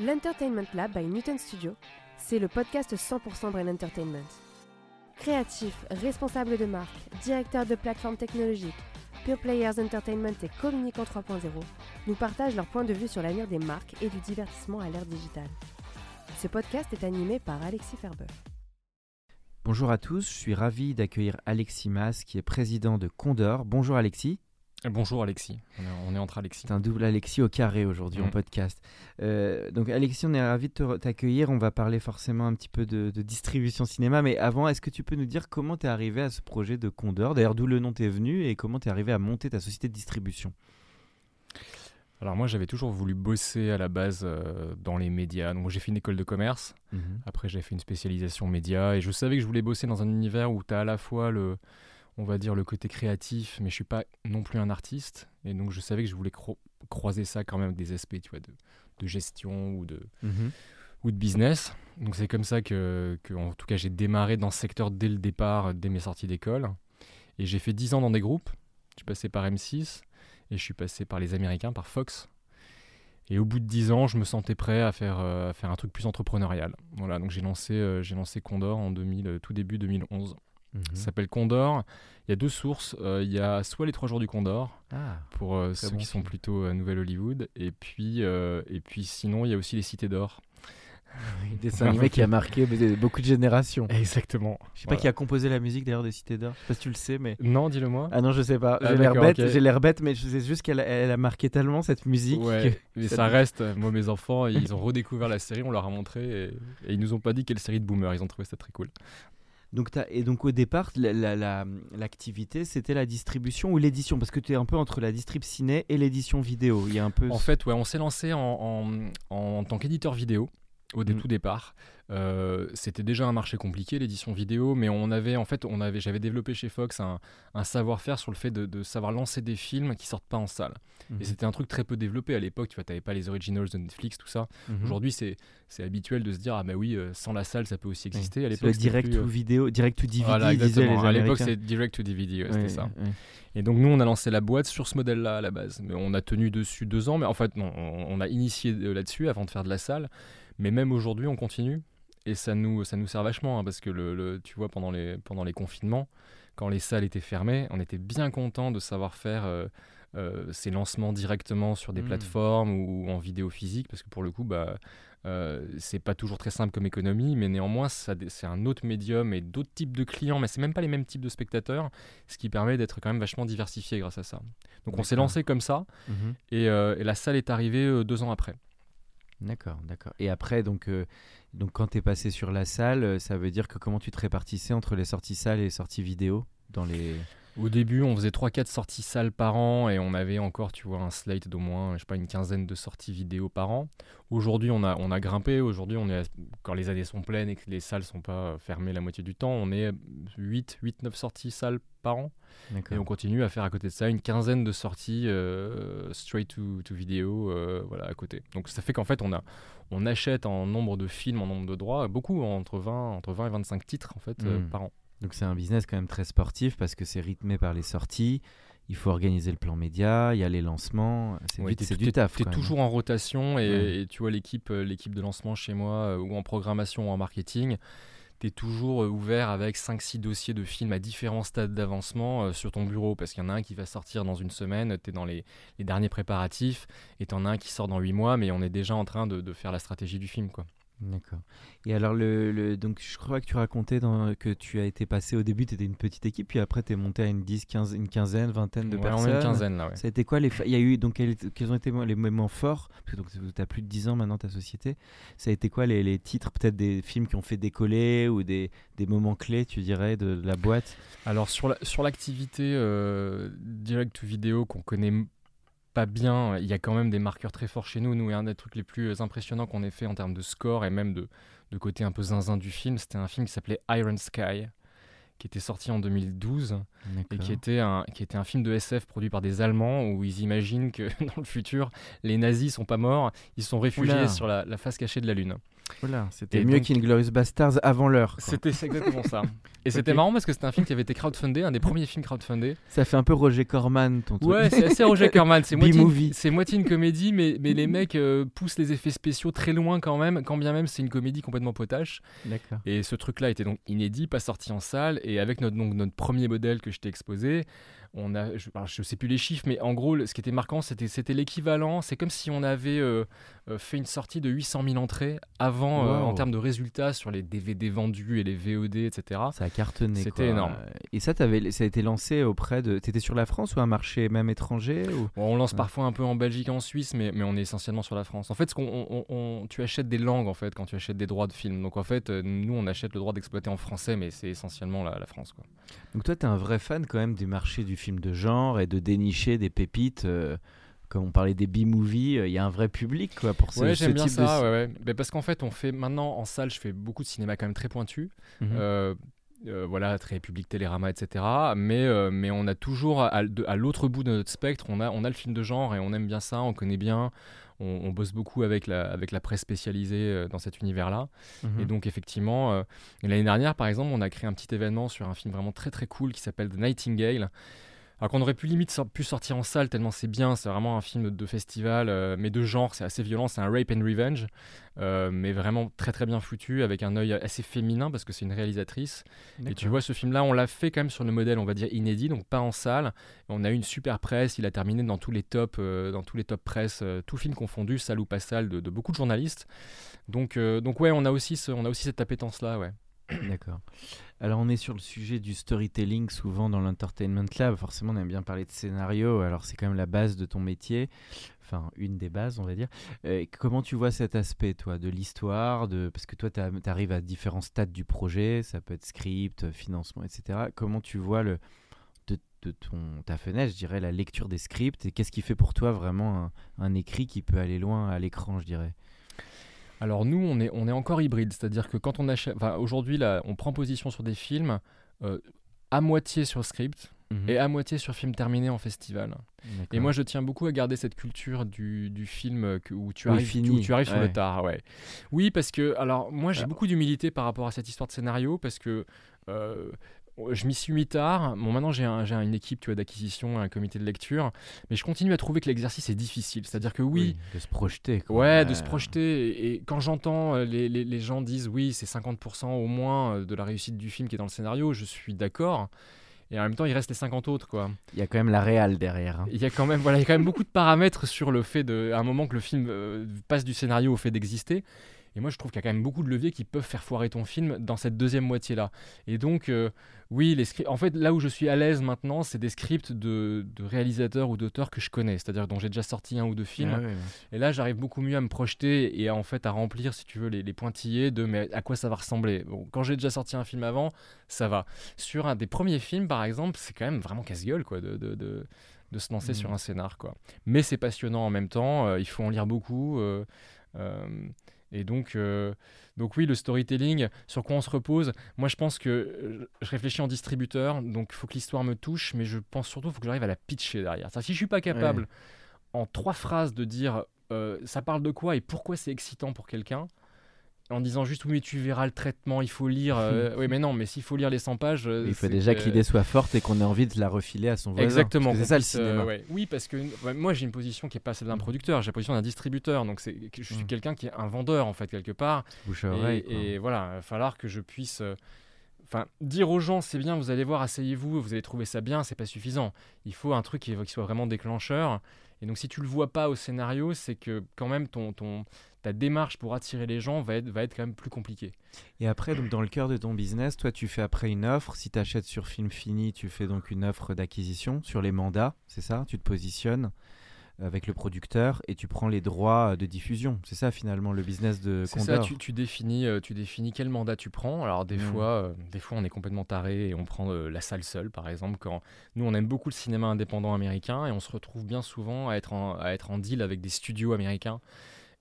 L'Entertainment Lab by Newton Studio, c'est le podcast 100% Brain Entertainment. Créatifs, responsables de marque, directeurs de plateformes technologiques, Pure Players Entertainment et Communicant 3.0 nous partagent leur point de vue sur l'avenir des marques et du divertissement à l'ère digitale. Ce podcast est animé par Alexis Ferber. Bonjour à tous, je suis ravi d'accueillir Alexis Mas qui est président de Condor. Bonjour Alexis. Bonjour Alexis, on est, entre Alexis. C'est un double Alexis au carré aujourd'hui en Mm. podcast. Euh, donc Alexis, on est ravi de t'accueillir. On va parler forcément un petit peu de, de distribution cinéma. Mais avant, est-ce que tu peux nous dire comment tu es arrivé à ce projet de Condor? D'ailleurs, d'où le nom t'est venu et comment tu es arrivé à monter ta société de distribution? Alors moi j'avais toujours voulu bosser à la base euh, dans les médias, donc j'ai fait une école de commerce, après j'ai fait une spécialisation médias et je savais que je voulais bosser dans un univers où tu as à la fois le, on va dire le côté créatif, mais je suis pas non plus un artiste et donc je savais que je voulais cro- croiser ça quand même avec des aspects tu vois, de, de gestion ou de, Mhm. ou de business. Donc c'est comme ça que, que, en tout cas, j'ai démarré dans ce secteur dès le départ, dès mes sorties d'école. Et j'ai fait 10 ans dans des groupes. Je suis passé par M6 et je suis passé par les Américains, par Fox. Et au bout de 10 ans, je me sentais prêt à faire, euh, à faire un truc plus entrepreneurial. Voilà, donc j'ai lancé, euh, j'ai lancé Condor en 2000, euh, tout début 2011. Ça s'appelle Condor. Il y a deux sources. Euh, il y a soit les trois jours du Condor, Ah, pour euh, ceux bon qui sont plutôt à Nouvelle-Hollywood. Et puis, euh, et puis sinon, il y a aussi les Cités d'Or. dessin animé qui a marqué beaucoup de générations. Exactement. Je sais pas qui a composé la musique d'ailleurs des Cités d'Or. Je sais pas si tu le sais, mais. Non, dis-le moi. Ah non, je sais pas. Ah, j'ai l'air bête, j'ai l'air bête, mais je sais juste qu'elle elle a marqué tellement cette musique. Ouais, que- mais ça reste. euh, Moi, mes enfants, ils ont redécouvert la série, on leur a montré et, et ils nous ont pas dit quelle série de boomers. Ils ont trouvé ça très cool. Donc t'as- et donc au départ, la- la- la- l'activité, c'était la distribution ou l'édition Parce que tu es un peu entre la distrib ciné et l'édition vidéo. Il y a un peu. En fait, ouais, on s'est lancé en, en- en tant qu'éditeur vidéo au dé- Mm. tout départ. Euh, C'était déjà un marché compliqué, l'édition vidéo, mais on avait, en fait, on avait, j'avais développé chez Fox un, un savoir-faire sur le fait de, de savoir lancer des films qui sortent pas en salle. Mhm. Et c'était un truc très peu développé à l'époque. Tu vois, t'avais pas les originals de Netflix, tout ça. Mhm. Aujourd'hui, c'est c'est habituel de se dire ah bah oui, euh, sans la salle, ça peut aussi exister. À C'est l'époque, direct to euh, vidéo, direct to DVD, Voilà, les exactement. À l'époque, c'est direct to DVD, ouais, c'était ça. ouais. Et donc, nous, on a lancé la boîte sur ce modèle-là à la base. Mais on a tenu dessus deux ans, mais en fait, non, on, on a initié euh, là-dessus avant de faire de la salle. Mais même aujourd'hui, on continue. Et ça nous, ça nous sert vachement, hein, parce que le, le- tu vois, pendant les, pendant les confinements, quand les salles étaient fermées, on était bien content de savoir faire euh, euh, ces lancements directement sur des Mm. plateformes ou, en vidéo physique, parce que pour le coup, bah, euh, c'est pas toujours très simple comme économie, mais néanmoins, c'est un autre médium et d'autres types de clients, mais c'est même pas les mêmes types de spectateurs, ce qui permet d'être quand même vachement diversifié grâce à ça. Donc on s'est lancé comme ça, et, euh, et la salle est arrivée deux ans après. D'accord, d'accord. Et après, donc, euh, quand tu es passé sur la salle, euh, ça veut dire que comment tu te répartissais entre les sorties salles et les sorties vidéo dans les... Au début, on faisait 3-4 sorties salles par an et on avait encore, tu vois, un slate d'au moins, je sais pas, une quinzaine de sorties vidéo par an. Aujourd'hui, on a, on a grimpé. Aujourd'hui, on est, à- quand les années sont pleines et que les salles sont pas fermées la moitié du temps, on est 8, 8 9 sorties salles par an. Et on continue à faire à côté de ça une quinzaine de sorties euh, straight to, to vidéo euh, voilà, à côté. Donc ça fait qu'en fait, on, a, on achète en nombre de films, en nombre de droits, beaucoup, entre 20, entre 20 et 25 titres en fait, euh, Mm. par an. Donc c'est un business quand même très sportif parce que c'est rythmé par les sorties. Il faut organiser le plan média, il y a les lancements. C'est Ouais, du, du taf. Quand même. toujours en rotation et, Ouais. et tu vois l'équipe, euh, l'équipe de lancement chez moi euh, ou en programmation ou en marketing. T'es toujours euh, ouvert avec 5-6 dossiers de films à différents stades d'avancement sur ton bureau parce qu'il y en a un qui va sortir dans une semaine, t'es dans les, les derniers préparatifs et t'en as un qui sort dans 8 mois mais on est déjà en train de, de faire la stratégie du film quoi. D'accord. Et alors, le, le- donc, je crois que tu racontais dans- que tu as été passé au début, tu étais une petite équipe, puis après tu es monté à une, 10, 15, une quinzaine, vingtaine de Ouais, personnes. une quinzaine là ouais. Ça a été quoi les Il y a eu donc quels, quels ont été les moments forts? Parce que tu as plus de 10 ans maintenant ta société. Ça a été quoi les, les titres peut-être des films qui ont fait décoller ou des, des moments clés tu dirais de, de la boîte? Alors sur la- sur l'activité euh, direct to vidéo qu'on connaît pas bien, il y a quand même des marqueurs très forts chez nous. Nous, un des trucs les plus impressionnants qu'on ait fait en termes de score et même de, de côté un peu zinzin du film, c'était un film qui s'appelait Iron Sky qui était sorti en 2012 et qui était, un, qui était un film de SF produit par des Allemands où ils imaginent que dans le futur, les nazis sont pas morts, ils sont réfugiés sur la, la, face cachée de la Lune. Voilà, c'était mieux qu'Inglorious Bastards avant l'heure. C'était exactement ça. Et c'était marrant parce que c'était un film qui avait été crowdfundé, un des premiers films crowdfundés. Ça fait un peu Roger Corman, ton truc. Ouais, c'est assez Roger Corman. C'est moitié, c'est moitié une comédie, mais, mais les mecs euh, poussent les effets spéciaux très loin quand même, quand bien même c'est une comédie complètement potache. D'accord. Et ce truc-là était donc inédit, pas sorti en salle, et avec notre, donc, notre premier modèle que je t'ai exposé, on a, je, ne sais plus les chiffres, mais en gros, ce qui était marquant, c'était, c'était l'équivalent. C'est comme si on avait euh, euh, fait une sortie de 800 000 entrées avant, euh, en termes de résultats sur les DVD vendus et les VOD, etc. Ça a cartonné. C'était énorme. Et ça, avais, ça a été lancé auprès de. T'étais sur la France ou un marché même étranger ou... On lance parfois un peu en Belgique, en Suisse, mais, mais on est essentiellement sur la France. En fait, ce qu'on, on, tu achètes des langues en fait quand tu achètes des droits de film. Donc en fait, nous, on achète le droit d'exploiter en français, mais c'est essentiellement la, la France. Quoi. Donc toi, tu es un vrai fan quand même du marché du film de genre et de dénicher des pépites. Euh, comme on parlait des B-movies, euh, il y a un vrai public quoi, pour ce, ouais, j'aime bien ça, de... ouais, ouais. parce qu'en fait, on fait maintenant en salle, je fais beaucoup de cinéma quand même très pointu. Mhm. Euh, voilà, très public, télérama, etc. Mais, mais on a toujours, à, à l'autre bout de notre spectre, on a, on a le film de genre et on aime bien ça, on connaît bien, on, bosse beaucoup avec la, avec la presse spécialisée dans cet univers-là. Et mhm. donc, effectivement, euh, l'année dernière, par exemple, on a créé un petit événement sur un film vraiment très très cool qui s'appelle The Nightingale. Alors qu'on aurait pu limite pu sortir en salle tellement c'est bien, c'est vraiment un film de festival, euh, mais de genre, c'est assez violent, c'est un rape and revenge, euh, mais vraiment très très bien foutu, avec un œil assez féminin parce que c'est une réalisatrice. Et tu vois, ce film-là, on l'a fait quand même sur le modèle, on va dire inédit, donc pas en salle. On a eu une super presse, il a terminé dans tous les tops, euh, dans tous les top presse, tout film confondu, salle ou pas salle, de, beaucoup de journalistes. Donc, donc ouais, on a aussi, on a aussi cette appétence-là, ouais. D'accord. Alors on est sur le sujet du storytelling souvent dans l'entertainment lab. Forcément on aime bien parler de scénario. Alors c'est quand même la base de ton métier. Enfin une des bases on va dire. Euh, comment tu vois cet aspect toi de l'histoire de... Parce que toi tu arrives à différents stades du projet. Ça peut être script, financement, etc. Comment tu vois le... De, ton, ta fenêtre, je dirais, la lecture des scripts? Et qu'est-ce qui fait pour toi vraiment un écrit qui peut aller loin à l'écran, je dirais? Alors nous, on est, on est encore hybride, c'est-à-dire que quand on achète, enfin, aujourd'hui là, on prend position sur des films euh, à moitié sur script mhm. et à moitié sur film terminé en festival. Et moi, je tiens beaucoup à garder cette culture du, du film où tu arrives, où tu arrives sur le tard. Ouais. Oui, parce que alors moi, j'ai beaucoup d'humilité par rapport à cette histoire de scénario parce que euh, je m'y suis mis tard. Bon, maintenant, j'ai une équipe tu vois, d'acquisition, un comité de lecture. Mais je continue à trouver que l'exercice est difficile. C'est-à-dire que oui, De se projeter. Quoi. Ouais, de se projeter. Et, quand j'entends euh, les, les, les, gens disent oui, c'est 50% au moins euh, de la réussite du film qui est dans le scénario, je suis d'accord. Et en même temps, il reste les 50 autres, quoi. Il y a quand même la réal derrière. Hein. Il y a quand même, voilà, il y a quand même beaucoup de paramètres sur le fait de, à un moment que le film euh, passe du scénario au fait d'exister. Et moi, je trouve qu'il y a quand même beaucoup de leviers qui peuvent faire foirer ton film dans cette deuxième moitié-là. Et donc, euh, oui, les scripts. En fait, là où je suis à l'aise maintenant, c'est des scripts de, réalisateurs ou d'auteurs que je connais, c'est-à-dire dont j'ai déjà sorti un ou deux films. Ah et là, j'arrive beaucoup mieux à me projeter et à, en fait à remplir, si tu veux, les, pointillés de mais à quoi ça va ressembler. Bon, quand j'ai déjà sorti un film avant, ça va. Sur un des premiers films, par exemple, c'est quand même vraiment casse-gueule, quoi, de, de, de se lancer sur mmh. un scénar quoi. Mais c'est passionnant en même temps, euh, il faut en lire beaucoup. Euh, et donc, euh, donc oui, le storytelling, sur quoi on se repose Moi, je pense que euh, je réfléchis en distributeur, donc il faut que l'histoire me touche, mais je pense surtout qu'il faut que j'arrive à la pitcher derrière. si je suis pas capable, en trois phrases, de dire euh, ça parle de quoi et pourquoi c'est excitant pour quelqu'un, en disant juste oui mais tu verras le traitement il faut lire euh, oui mais non mais s'il faut lire les 100 pages euh, il faut déjà que, l'idée soit forte et qu'on ait envie de la refiler à son voisin exactement c'est ça le cinéma euh, oui parce que moi j'ai une position qui est pas celle d'un mm. producteur j'ai la position d'un distributeur donc c'est je suis mm. quelqu'un qui est un vendeur en fait quelque part et, et, voilà il va falloir que je puisse Enfin, dire aux gens c'est bien, vous allez voir, asseyez-vous, vous allez trouver ça bien, c'est pas suffisant. Il faut un truc qui, qui, soit vraiment déclencheur. Et donc, si tu le vois pas au scénario, c'est que quand même ton, ta démarche pour attirer les gens va être, va être quand même plus compliquée. Et après, donc, dans le cœur de ton business, toi, tu fais après une offre. Si tu achètes sur Film Fini, tu fais donc une offre d'acquisition sur les mandats, c'est ça? Tu te positionnes. Avec le producteur et tu prends les droits de diffusion. C'est ça finalement le business de C'est Condor. ça, tu, tu définis, euh, tu définis quel mandat tu prends. Alors des, Mm. fois, euh, des fois, on est complètement taré et on prend euh, la salle seule, par exemple. Quand nous, on aime beaucoup le cinéma indépendant américain et on se retrouve bien souvent à être en, à être en deal avec des studios américains.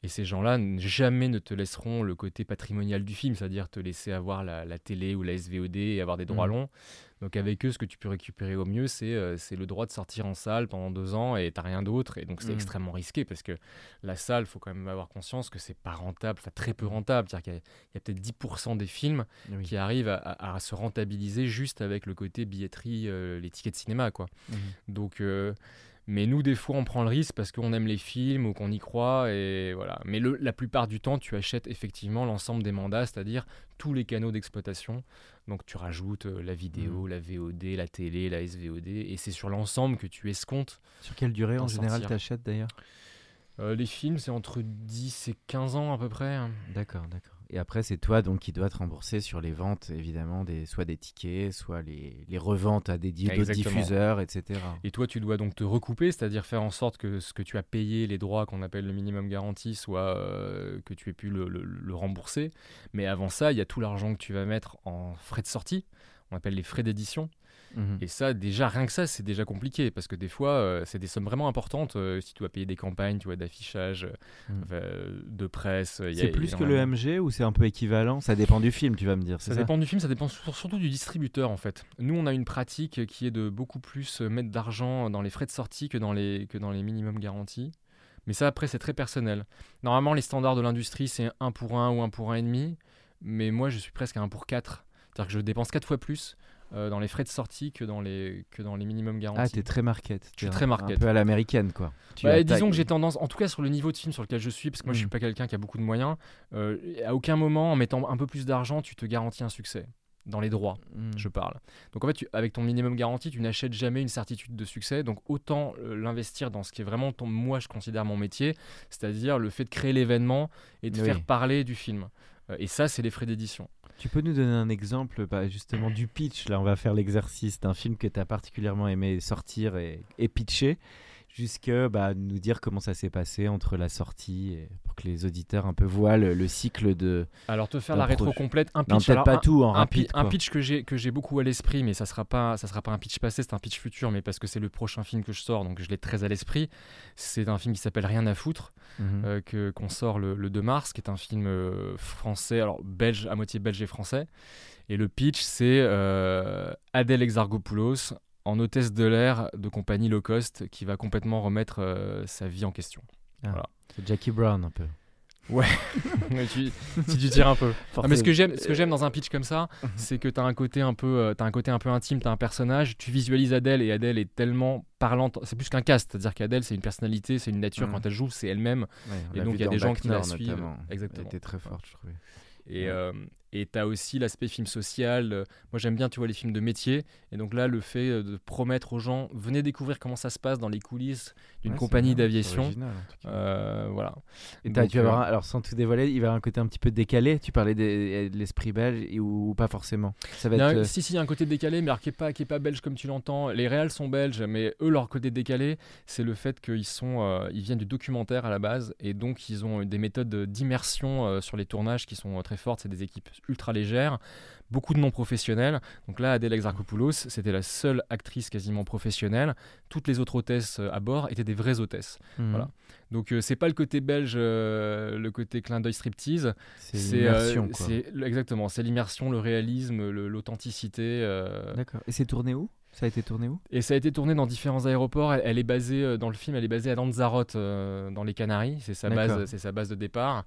Et ces gens-là jamais ne te laisseront le côté patrimonial du film, c'est-à-dire te laisser avoir la, la télé ou la SVOD et avoir des droits Mhm. longs. Donc avec eux, ce que tu peux récupérer au mieux, c'est euh, le droit de sortir en salle pendant deux ans et t'as rien d'autre. Et donc c'est Mhm. extrêmement risqué parce que la salle, faut quand même avoir conscience que c'est pas rentable, enfin très peu rentable. C'est-à-dire qu'il y a, peut-être 10% des films Oui. qui arrivent à, à- à se rentabiliser juste avec le côté billetterie, euh, les tickets de cinéma, quoi. Mhm. Donc, euh, mais nous, des fois, on prend le risque parce qu'on aime les films ou qu'on y croit. Et voilà. Mais le- la plupart du temps, tu achètes effectivement l'ensemble des mandats, c'est-à-dire tous les canaux d'exploitation. Donc, tu rajoutes euh, la vidéo, la VOD, la télé, la SVOD. Et c'est sur l'ensemble que tu escomptes. Sur quelle durée en général sortir. t'achètes d'ailleurs? Euh, les films, c'est entre 10 et 15 ans à peu près. D'accord, d'accord. Et après, c'est toi donc qui dois te rembourser sur les ventes, évidemment, des, soit des tickets, soit les, les reventes à des diffuseurs, etc. Et toi, tu dois donc te recouper, c'est-à-dire faire en sorte que ce que tu as payé, les droits qu'on appelle le minimum garanti, soit euh, que tu aies pu le, le- le rembourser. Mais avant ça, il y a tout l'argent que tu vas mettre en frais de sortie, on appelle les frais d'édition. Mhm. Et ça, déjà, rien que ça, c'est déjà compliqué, parce que des fois, euh, c'est des sommes vraiment importantes. euh, si tu dois payer des campagnes, tu vois, d'affichage, euh, Mhm. euh, de presse. il y a C'est plus que le MG ou c'est un peu équivalent? Ça dépend du film, tu vas me dire. c'est Ça ça? dépend du film, ça dépend sur- surtout du distributeur en fait. Nous, on a une pratique qui est de beaucoup plus mettre d'argent dans les frais de sortie que dans les, que dans les minimums garantis. Mais ça, après, c'est très personnel. Normalement, les standards de l'industrie, c'est 1 pour 1 ou 1 pour 1,5. Mais moi, je suis presque à 1 pour 4. C'est-à-dire que je dépense 4 fois plus euh, dans les frais de sortie que dans les, que dans les minimums garantis. Ah, t'es très market. Je suis très market. Un peu à l'américaine, quoi. Bah, disons que j'ai tendance, en tout cas sur le niveau de film sur lequel je suis, parce que moi je suis Mm. pas quelqu'un qui a beaucoup de moyens, euh, à aucun moment en mettant un peu plus d'argent, tu te garantis un succès. Dans les droits, Mhm. je parle. Donc en fait, tu- avec ton minimum garanti, tu n'achètes jamais une certitude de succès. Donc autant euh, l'investir dans ce qui est vraiment ton, moi je considère mon métier, c'est-à-dire le fait de créer l'événement et de Oui. faire parler du film. Et ça, c'est les frais d'édition. Tu peux nous donner un exemple bah, justement du pitch Là, on va faire l'exercice d'un film que tu as particulièrement aimé sortir et, et pitcher, jusque bah, nous dire comment ça s'est passé entre la sortie, et pour que les auditeurs un peu voient le, le cycle de. Alors te faire la rétro complète, un Non, pitch. alors, pas un- tout en un, rapide. un pitch que j'ai que j'ai beaucoup à l'esprit, mais ça sera pas ça sera pas un pitch passé, c'est un pitch futur, mais parce que c'est le prochain film que je sors, donc je l'ai très à l'esprit. C'est un film qui s'appelle Rien à foutre, Mhm. euh, que qu'on sort le, le 2 mars, qui est un film euh, français, alors belge à moitié belge et français. Et le pitch, c'est euh, Adèle Exarchopoulos en hôtesse de l'air de compagnie low cost qui va complètement remettre euh, sa vie en question. C'est Jackie Brown un peu. tu, si tu tires un peu. Ah, mais ce que j'aime, ce que j'aime dans un pitch comme ça, c'est que tu as un côté un peu, euh, t'as un côté un peu intime, tu as un personnage, tu visualises Adèle et Adèle est tellement parlante, c'est plus qu'un cast, c'est-à-dire qu'Adèle c'est une personnalité, c'est une nature Mhm. quand elle joue, c'est elle-même Ouais, et donc il y a des gens qui la suivent. Exactement. Elle était très forte, je trouvais. et Ouais. euh, et tu as aussi l'aspect film social. euh, moi j'aime bien tu vois les films de métier et donc là le fait euh, de promettre aux gens venez découvrir comment ça se passe dans les coulisses d'une Ouais, compagnie d'aviation. Euh, voilà. Et Donc, tu vas avoir un- alors sans tout dévoiler, il va y avoir un côté un petit peu décalé. Tu parlais de l'esprit belge ou, ou pas forcément. Ça va être. un- Si, si, il y a un côté décalé, mais alors qui n'est pas, qui est pas belge comme tu l'entends. Les réals sont belges, mais eux, leur côté décalé, c'est le fait qu'ils sont, euh, ils viennent du documentaire à la base, et donc ils ont des méthodes d'immersion euh, sur les tournages qui sont très fortes. C'est des équipes ultra légères, beaucoup de non professionnels. Donc là, Adèle Exarchopoulos, c'était la seule actrice quasiment professionnelle. Toutes les autres hôtesses euh, à bord étaient des vraies hôtesses. mhm. voilà. Donc euh, c'est pas le côté belge, euh, le côté clin d'œil striptease. C'est l'immersion, euh, exactement, c'est l'immersion, le réalisme, l'authenticité. D'accord. Et c'est tourné où? Ça a été tourné où? Et ça a été tourné dans différents aéroports. Elle, elle est basée dans le film, elle est basée à Lanzarote, dans les Canaries. C'est sa base, c'est sa base de départ.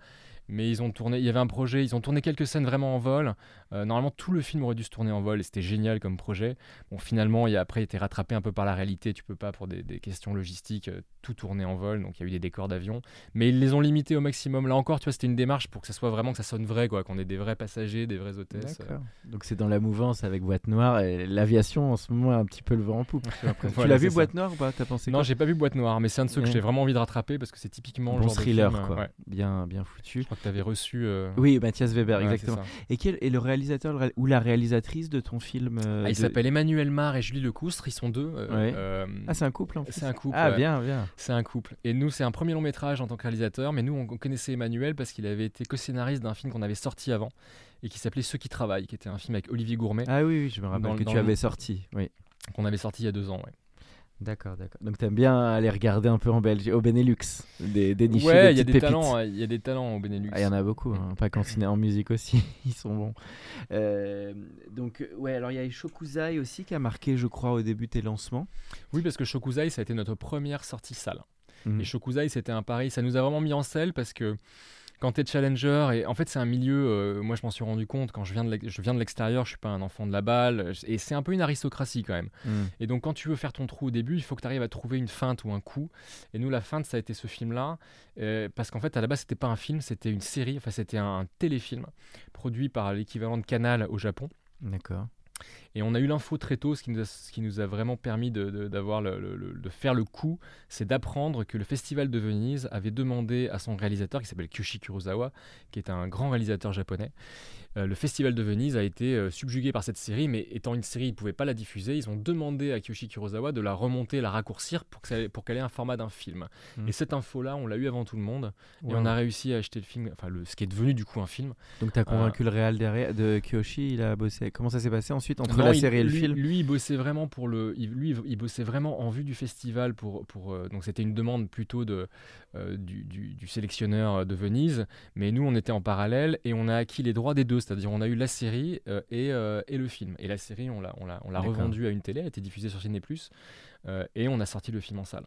Mais ils ont tourné, il y avait un projet, ils ont tourné quelques scènes vraiment en vol. Euh, normalement, tout le film aurait dû se tourner en vol et c'était génial comme projet. Bon, finalement, il a après été rattrapé un peu par la réalité. Tu peux pas, pour des, des questions logistiques, euh, tout tourner en vol. Donc il y a eu des décors d'avion. Mais ils les ont limités au maximum. Là encore, tu vois, c'était une démarche pour que ça soit vraiment, que ça sonne vrai, quoi, qu'on ait des vrais passagers, des vraies hôtesses. D'accord. Donc c'est dans la mouvance avec Boîte Noire et l'aviation en ce moment a un petit peu le vent en poupe. Voilà, tu l'as vu ça. Boîte Noire ou pas? T'as pensé Non, j'ai pas vu Boîte Noire, mais c'est un de ceux que j'ai vraiment envie de rattraper parce que c'est typiquement le Bon genre thriller de film, euh, quoi, ouais. bien bien foutu. Que tu avais reçu. euh, Oui, Mathias Weber, ouais, exactement. Et quel est le réalisateur ou la réalisatrice de ton film euh, Ah, il de- s'appelle Emmanuel Mar et Julie Lecoustre, ils sont deux. euh, Ouais. Ah, c'est un couple en fait. c'est un couple. Ah, bien, bien. C'est un couple. Et nous, c'est un premier long métrage en tant que réalisateur, mais nous, on connaissait Emmanuel parce qu'il avait été co-scénariste d'un film qu'on avait sorti avant et qui s'appelait Ceux qui travaillent, qui était un film avec Olivier Gourmet Ah oui, oui, je me rappelle Dans- que dans tu le- avais sorti. Oui. qu'on avait sorti il y a deux ans. Ouais, D'accord, d'accord. Donc t'aimes bien aller regarder un peu en Belgique, au Benelux, des, des nichés, Ouais, il y a des pépites. talents, hein, il y a des talents au Benelux. Ah, il y en a beaucoup, hein, pas qu'en ciné, en musique aussi, ils sont bons. Euh, donc, euh, ouais, alors il y a Shokuzai aussi qui a marqué, je crois, au début tes lancements. Oui, parce que Shokuzai, ça a été notre première sortie salle. Mhm. Et Shokuzai, c'était un pari. Ça nous a vraiment mis en selle parce que quand tu es challenger, et en fait, c'est un milieu, euh, moi je m'en suis rendu compte quand je viens de l'extérieur, je suis pas un enfant de la balle, et c'est un peu une aristocratie quand même. Mhm. Et donc, quand tu veux faire ton trou au début, il faut que tu arrives à trouver une feinte ou un coup. Et nous, la feinte, ça a été ce film-là. euh, parce qu'en fait, à la base, c'était pas un film, c'était une série, enfin, c'était un, téléfilm produit par l'équivalent de Canal au Japon. D'accord. Et on a eu l'info très tôt, ce qui nous a, ce qui nous a vraiment permis de, de- d'avoir le, le- le- de faire le coup, c'est d'apprendre que le Festival de Venise avait demandé à son réalisateur, qui s'appelle Kyoshi Kurosawa, qui est un grand réalisateur japonais. euh, le Festival de Venise a été euh, subjugué par cette série, mais étant une série, ils ne pouvaient pas la diffuser. Ils ont demandé à Kyoshi Kurosawa de la remonter, la raccourcir pour, que ça- pour qu'elle ait un format d'un film. Mm. Et cette info-là, on l'a eu avant tout le monde. Et on a réussi à acheter le film, enfin le, ce qui est devenu du coup un film. Donc t'as convaincu le réal derrière, de Kyoshi, il a bossé. Comment ça s'est passé ensuite entre La il- série et le lui, film Lui, il bossait vraiment pour le. il- lui, il bossait vraiment en vue du festival pour. pour euh, donc c'était une demande plutôt de euh, du, du- du sélectionneur de Venise, mais nous on était en parallèle et on a acquis les droits des deux, c'est-à-dire on a eu la série euh, et, euh, et le film. Et la série, on l'a on l'a on l'a revendue à une télé, elle a été diffusée sur Ciné euh, et on a sorti le film en salle.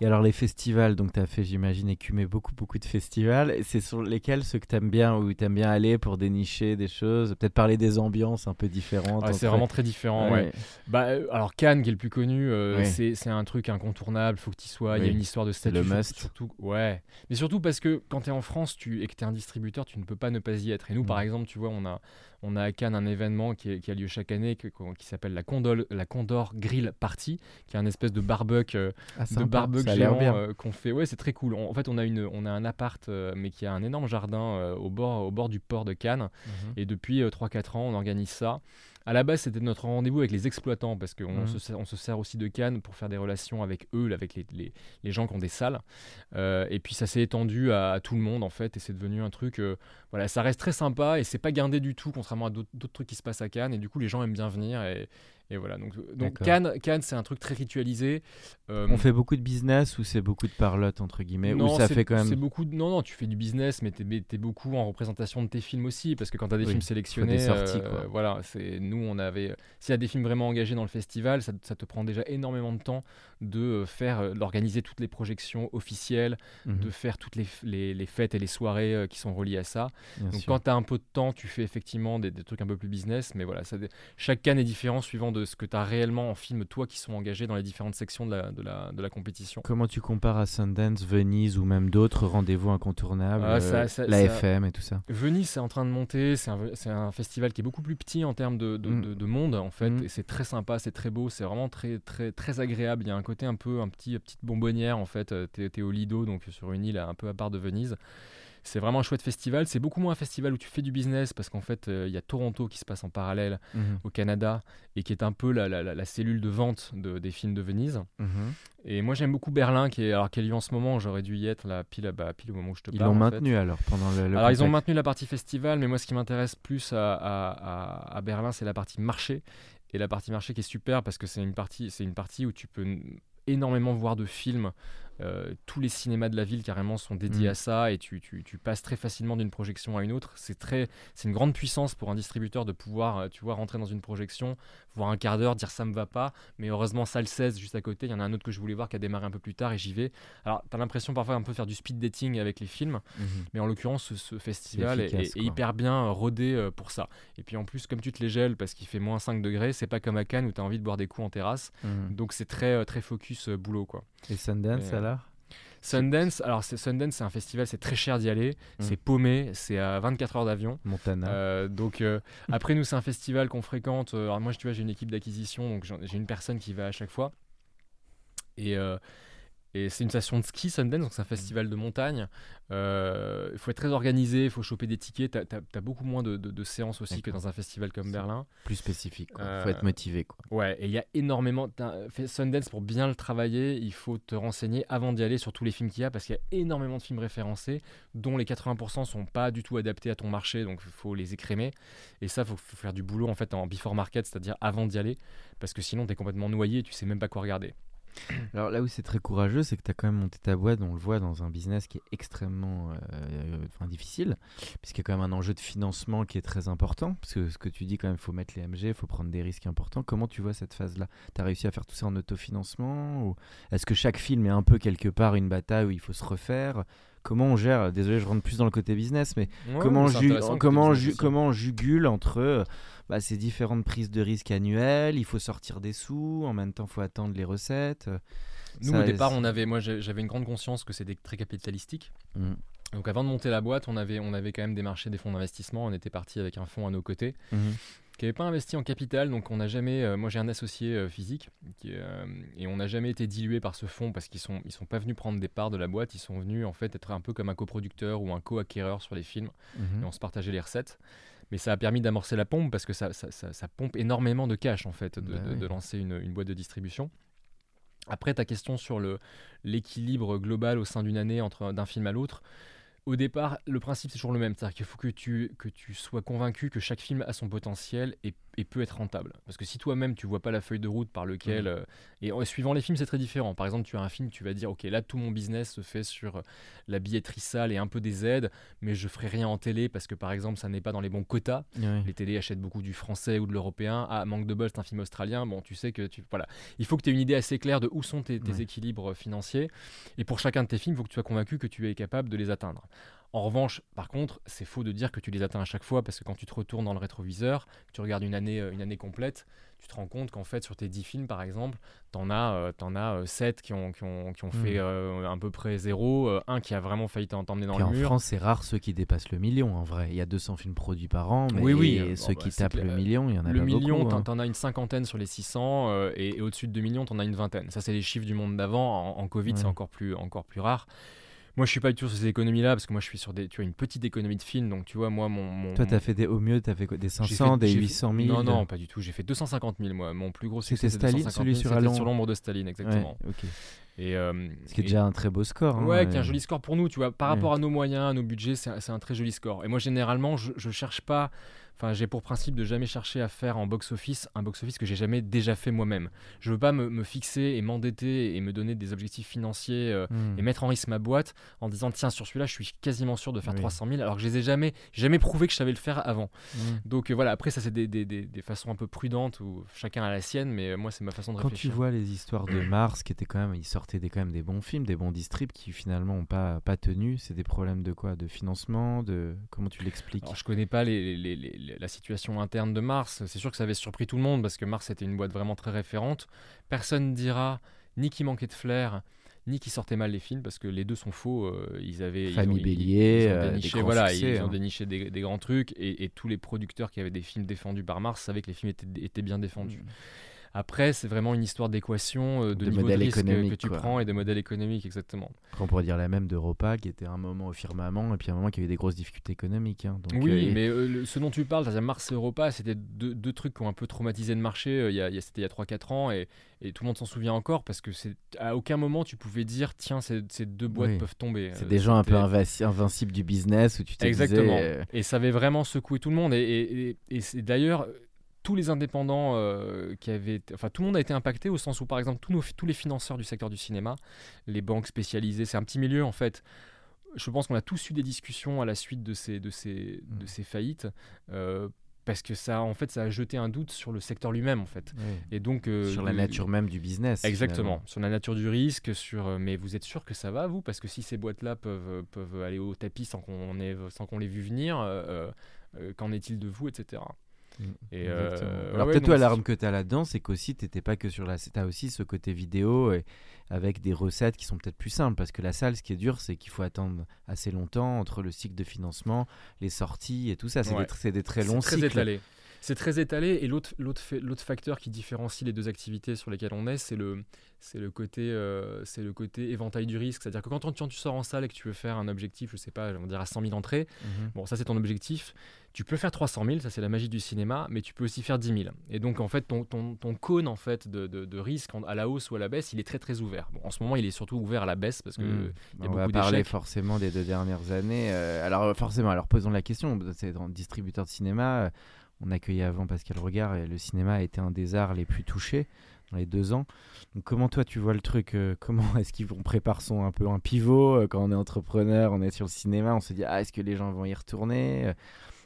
Et alors les festivals, donc tu as fait, j'imagine, écumer beaucoup, beaucoup de festivals. C'est sur lesquels ceux que tu aimes bien, ou tu aimes bien aller pour dénicher des choses, peut-être parler des ambiances un peu différentes. Ouais, c'est vraiment très différent. ouais. Ouais. Bah, euh, alors Cannes, qui est le plus connu, euh, Oui. c'est un truc incontournable, faut que tu y sois. Il y a une histoire de statut. le must. Surtout, ouais. Mais surtout parce que quand tu es en France tu, et que tu es un distributeur, tu ne peux pas ne pas y être. Et nous, par Mm. exemple, tu vois, on a, on a à Cannes un événement qui, est- qui a lieu chaque année qui s'appelle la, Condor Grill Party, qui est un espèce de barbecue, euh, Ah, de barbecue géant euh, qu'on fait. Ouais, c'est très cool. On- en fait, on a, une, on a un appart, euh, mais qui a un énorme jardin au, bord, au bord du port de Cannes. Mhm. Et depuis euh, 3-4 ans, on organise ça. À la base, c'était notre rendez-vous avec les exploitants parce qu'on Mhm. se, sert- on se sert aussi de Cannes pour faire des relations avec eux, avec les, les- les gens qui ont des salles. Euh, et puis ça s'est étendu à, à tout le monde en fait, et c'est devenu un truc. euh, voilà, ça reste très sympa et c'est pas gardé du tout, contrairement à d'autres d'autres trucs qui se passent à Cannes. Et du coup, les gens aiment bien venir. Et, et voilà. Donc, donc D'accord. Cannes, Cannes c'est un truc très ritualisé. Euh, On fait beaucoup de business ou c'est beaucoup de parlotte, entre guillemets Ou non, ça c'est- fait quand c'est même. beaucoup de- Non, non, tu fais du business, mais t'es es beaucoup en représentation de tes films aussi, parce que quand tu as des Oui, films sélectionnés, des sorties, euh, quoi. voilà, c'est nous on avait. S'il y a des films vraiment engagés dans le festival, ça, ça te prend déjà énormément de temps de euh, faire, euh, d'organiser toutes les projections officielles, Mhm, de faire toutes les, les, les fêtes et les soirées euh, qui sont reliées à ça. bien Donc sûr. quand tu as un peu de temps, tu fais effectivement des, des trucs un peu plus business, mais voilà, ça, chaque canne est différent suivant de ce que tu as réellement en film, toi qui sont engagés dans les différentes sections de la, de la, de la compétition. Comment tu compares à Sundance, Venise ou même d'autres rendez-vous incontournables, Ah, euh, ça- ça- la ça- FM et tout ça? Venise, c'est en train de monter. C'est un, un festival qui est beaucoup plus petit en termes de, de- Mm. de- de monde, en fait. Mm. Et c'est très sympa, c'est très beau, c'est vraiment très, très, très agréable. Il y a un côté un peu, un petit, petite bonbonnière, en fait. Euh, T'es t'es au Lido, donc sur une île un peu à part de Venise. C'est vraiment un chouette festival. C'est beaucoup moins un festival où tu fais du business parce qu'en fait, euh, il y a Toronto qui se passe en parallèle Mhm, au Canada et qui est un peu la, la- la- la cellule de vente de- des films de Venise. mhm. Et moi, j'aime beaucoup Berlin, qui est, alors, a lieu en ce moment. J'aurais dû y être là, pile, bah, pile au moment où je te Ils parle. l'ont en fait. maintenu alors pendant le. le Alors ils ont maintenu la partie festival, mais moi ce qui m'intéresse plus à, à- à- à Berlin, c'est la partie marché. Et la partie marché qui est super parce que c'est une partie, c'est une partie où tu peux énormément voir de films. Euh, tous les cinémas de la ville carrément sont dédiés Mm. à ça et tu, tu- tu passes très facilement d'une projection à une autre. C'est très, c'est une grande puissance pour un distributeur de pouvoir, euh, tu vois, rentrer dans une projection, voir un quart d'heure, dire ça me va pas, mais heureusement salle 16 juste à côté. Il y en a un autre que je voulais voir qui a démarré un peu plus tard et j'y vais. Alors t'as l'impression parfois un peu faire du speed dating avec les films. Mhm. Mais en l'occurrence, ce, ce festival est, efficace, est- est quoi. hyper bien euh, rodé pour ça. Et puis en plus, comme tu te les gèles parce qu'il fait moins 5 degrés, c'est pas comme à Cannes où tu as envie de boire des coups en terrasse. Mhm. Donc c'est très, très focus boulot. quoi. Et Sundance Et, Sundance, alors c'est- Sundance, c'est un festival, c'est très cher d'y aller. Mm. C'est paumé, c'est à 24 heures d'avion. Montana. Euh, donc euh, après nous c'est un festival qu'on fréquente. Euh, Alors moi tu vois j'ai une équipe d'acquisition donc j'ai une personne qui va à chaque fois et Et c'est une station de ski, Sundance, donc c'est un festival de montagne. Euh, il faut être très organisé, il faut choper des tickets. Tu as, beaucoup moins de, séances aussi que dans un festival comme Berlin. Plus spécifique, il faut être motivé. Quoi. Ouais, et il y a énormément. Sundance, pour bien le travailler, il faut te renseigner avant d'y aller sur tous les films qu'il y a, parce qu'il y a énormément de films référencés, dont les 80% sont pas du tout adaptés à ton marché, donc il faut les écrémer. Et ça, il faut, faire du boulot en fait en before market, c'est-à-dire avant d'y aller, parce que sinon tu es complètement noyé et tu sais même pas quoi regarder. Alors là où c'est très courageux, c'est que tu as quand même monté ta boîte, on le voit dans un business qui est extrêmement euh, difficile, puisqu'il y a quand même un enjeu de financement qui est très important, parce que ce que tu dis quand même, il faut mettre les MG, il faut prendre des risques importants. Comment tu vois cette phase-là? Tu as réussi à faire tout ça en autofinancement est-ce que chaque film est un peu quelque part une bataille où il faut se refaire? Comment on gère Désolé, je rentre plus dans le côté business, mais comment, comment, comment on jugule entre bah, ces différentes prises de risques annuelles, il faut sortir des sous, en même temps il faut attendre les recettes. Nous au départ, on avait, moi j'avais une grande conscience que c'était très capitalistique. Mm. Donc avant de monter la boîte, on avait, on avait quand même démarché des fonds d'investissement. On était parti avec un fonds à nos côtés. Mm-hmm. Qui n'avait pas investi en capital, donc on n'a jamais. Euh, moi, j'ai un associé euh, physique qui, euh, et on n'a jamais été dilué par ce fonds parce qu'ils sont ils sont pas venus prendre des parts de la boîte. Ils sont venus en fait être un peu comme un coproducteur ou un co-acquéreur sur les films mm-hmm. et on se partageait les recettes mais ça a permis d'amorcer la pompe parce que ça, ça, pompe énormément de cash en fait de, bah lancer une, une, boîte de distribution. Après ta question sur l'équilibre global au sein d'une année entre d'un film à l'autre, au départ, le principe c'est toujours le même, c'est-à-dire qu'il faut que tu, que tu sois convaincu que chaque film a son potentiel et, peut être rentable. Parce que si toi-même tu vois pas la feuille de route par lequel... Mmh. Euh, et en, suivant les films c'est très différent. Par exemple, tu as un film, tu vas dire, ok, là tout mon business se fait sur euh, la billetterie sale et un peu des aides, mais je ferai rien en télé parce que par exemple ça n'est pas dans les bons quotas. Les télés achètent beaucoup du français ou de l'européen. Ah, manque de bol, c'est un film australien. Bon, tu sais que tu... Voilà. Il faut que tu aies une idée assez claire de où sont tes, tes équilibres financiers. Et pour chacun de tes films, il faut que tu sois convaincu que tu es capable de les atteindre. En revanche, par contre, c'est faux de dire que tu les atteins à chaque fois parce que quand tu te retournes dans le rétroviseur, tu regardes une année, euh, une année complète, tu te rends compte qu'en fait, sur tes 10 films, par exemple, tu en as, euh, as 7 euh, qui ont, qui ont, qui ont hmm. fait à peu près zéro, un qui a vraiment failli t'emmener dans le en mur. En France, c'est rare ceux qui dépassent le million, en vrai. Il y a 200 films produits par an, mais oui, oui. ceux qui bah, tapent le million, il y en a le pas million, beaucoup. Le million, tu en as une cinquantaine sur les 600, et, au-dessus de 2 millions, tu en as une vingtaine. Ça, c'est les chiffres du monde d'avant. En, Covid, c'est encore plus, encore plus rare. Moi, je suis pas du tout sur ces économies-là parce que moi, je suis sur des, tu vois, une petite économie de film. Donc, tu vois, moi, mon. Toi, tu as fait des, au mieux, tu as fait quoi, des 500, des 800 000 Non, non, pas du tout. J'ai fait 250 000, moi. Mon plus gros C'était Staline, celui sur sur l'ombre de Staline, exactement. Et, euh, Ce qui est déjà un très beau score. Hein, ouais, qui est un joli score pour nous, tu vois. Par rapport à nos moyens, à nos budgets, c'est un, très joli score. Et moi, généralement, je, je cherche pas Enfin, j'ai pour principe de jamais chercher à faire en box-office un box-office que j'ai jamais déjà fait moi-même. Je veux pas me, fixer et m'endetter et me donner des objectifs financiers euh, hmm. et mettre en risque ma boîte en disant tiens sur celui-là je suis quasiment sûr de faire 300 000 alors que je les ai jamais jamais prouvé que je savais le faire avant. Hmm. Donc euh, voilà après ça c'est des, des, des, façons un peu prudentes où chacun a la sienne mais euh, moi c'est ma façon de réfléchir. Quand tu vois les histoires de Mars qui étaient quand même ils sortaient des quand même des bons films des bons distribs qui finalement ont pas pas tenu c'est des problèmes de quoi? De financement? De comment tu l'expliques? Je connais pas les, les, la situation interne de Mars. C'est sûr que ça avait surpris tout le monde parce que Mars était une boîte vraiment très référente. Personne dira ni qu'il manquait de flair, ni qu'il sortait mal les films parce que les deux sont faux. Euh, ils avaient Famille Bélier, ont, déniché, voilà, ils ont déniché des, grands trucs et, tous les producteurs qui avaient des films défendus par Mars savaient que les films étaient, bien défendus. Mm. Après, c'est vraiment une histoire d'équation, euh, de, de niveau de risque que tu prends et de modèle économique, exactement. on pourrait dire la même d'Europa, qui était un moment au firmament, et puis un moment qui avait des grosses difficultés économiques. Hein. oui, euh, mais euh, ce dont tu parles, Mars et Europa, c'était deux, trucs qui ont un peu traumatisé le marché, il y a, c'était il y a 3-4 ans, et, et, tout le monde s'en souvient encore, parce que c'est à aucun moment tu pouvais dire, tiens, ces, deux boîtes peuvent tomber. C'est des gens un peu invincibles du business, où tu te Exactement. Et ça avait vraiment secoué tout le monde, et, et c'est d'ailleurs tous les indépendants euh, qui avaient, enfin tout le monde a été impacté au sens où par exemple tous, nos, tous les financeurs du secteur du cinéma, les banques spécialisées, c'est un petit milieu en fait. Je pense qu'on a tous eu des discussions à la suite de ces, de ces, de mm. ces faillites. Euh, parce que ça, en fait, ça a jeté un doute sur le secteur lui-même, en fait. Et donc euh, sur la nature même du business. Exactement, sur la nature du risque, sur. mais vous êtes sûr que ça va, vous? Parce que si ces boîtes-là peuvent, peuvent aller au tapis sans qu'on ait, sans qu'on les vu venir, qu'en est-il de vous, etc. Et euh, Alors peut-être toi l'arme que tu as là-dedans, c'est qu'aussi tu n'étais pas que sur la... Tu as aussi ce côté vidéo et avec des recettes qui sont peut-être plus simples parce que la salle, ce qui est dur, c'est qu'il faut attendre assez longtemps entre le cycle de financement, les sorties et tout ça. C'est des, des, très longs très cycles. C'est très étalé et l'autre facteur qui différencie les deux activités sur lesquelles on est, c'est le, le, côté, euh, le côté éventail du risque. C'est-à-dire que quand, tu sors en salle et que tu veux faire un objectif, je sais pas, on dirait à 100 000 entrées, mhm. bon, ça c'est ton objectif. Tu peux faire 300 000, ça c'est la magie du cinéma, mais tu peux aussi faire 10 000. Et donc en fait, ton, ton, ton cône en fait, de, de, risque à la hausse ou à la baisse, il est très très ouvert. Bon, en ce moment, il est surtout ouvert à la baisse parce que mhm. y a on va parler forcément des deux dernières années. Euh, alors forcément, alors posons la question, c'est dans distributeur de cinéma. On accueillait avant Pascal Regard et le cinéma a été un des arts les plus touchés dans les deux ans. Comment toi tu vois le truc euh, Comment est-ce qu'on prépare son un peu un pivot euh, quand on est entrepreneur, on est sur le cinéma, on se dit ah est-ce que les gens vont y retourner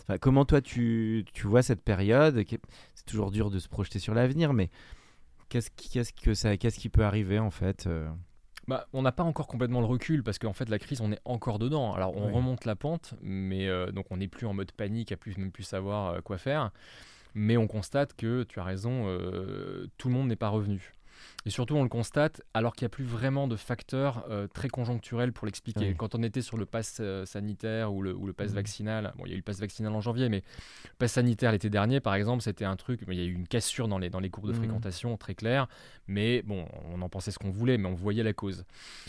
enfin, Comment toi tu, tu, vois cette période C'est toujours dur de se projeter sur l'avenir, mais qu'est-ce qu'est-ce que ça, qu'est-ce qui peut arriver en fait euh? Bah, on n'a pas encore complètement le recul parce qu'en fait la crise on est encore dedans. Alors on remonte la pente, mais euh, donc on n'est plus en mode panique, à plus même plus savoir euh, quoi faire. Mais on constate que tu as raison, euh, tout le monde n'est pas revenu. Et surtout, on le constate alors qu'il n'y a plus vraiment de facteurs euh, très conjoncturels pour l'expliquer. Quand on était sur le pass euh, sanitaire ou le, ou le pass mmh. vaccinal, bon, il y a eu le pass vaccinal en janvier, mais le pass sanitaire l'été dernier, par exemple, c'était un truc, il y a eu une cassure dans les, dans les courbes de mmh. fréquentation très claire, mais bon, on en pensait ce qu'on voulait, mais on voyait la cause.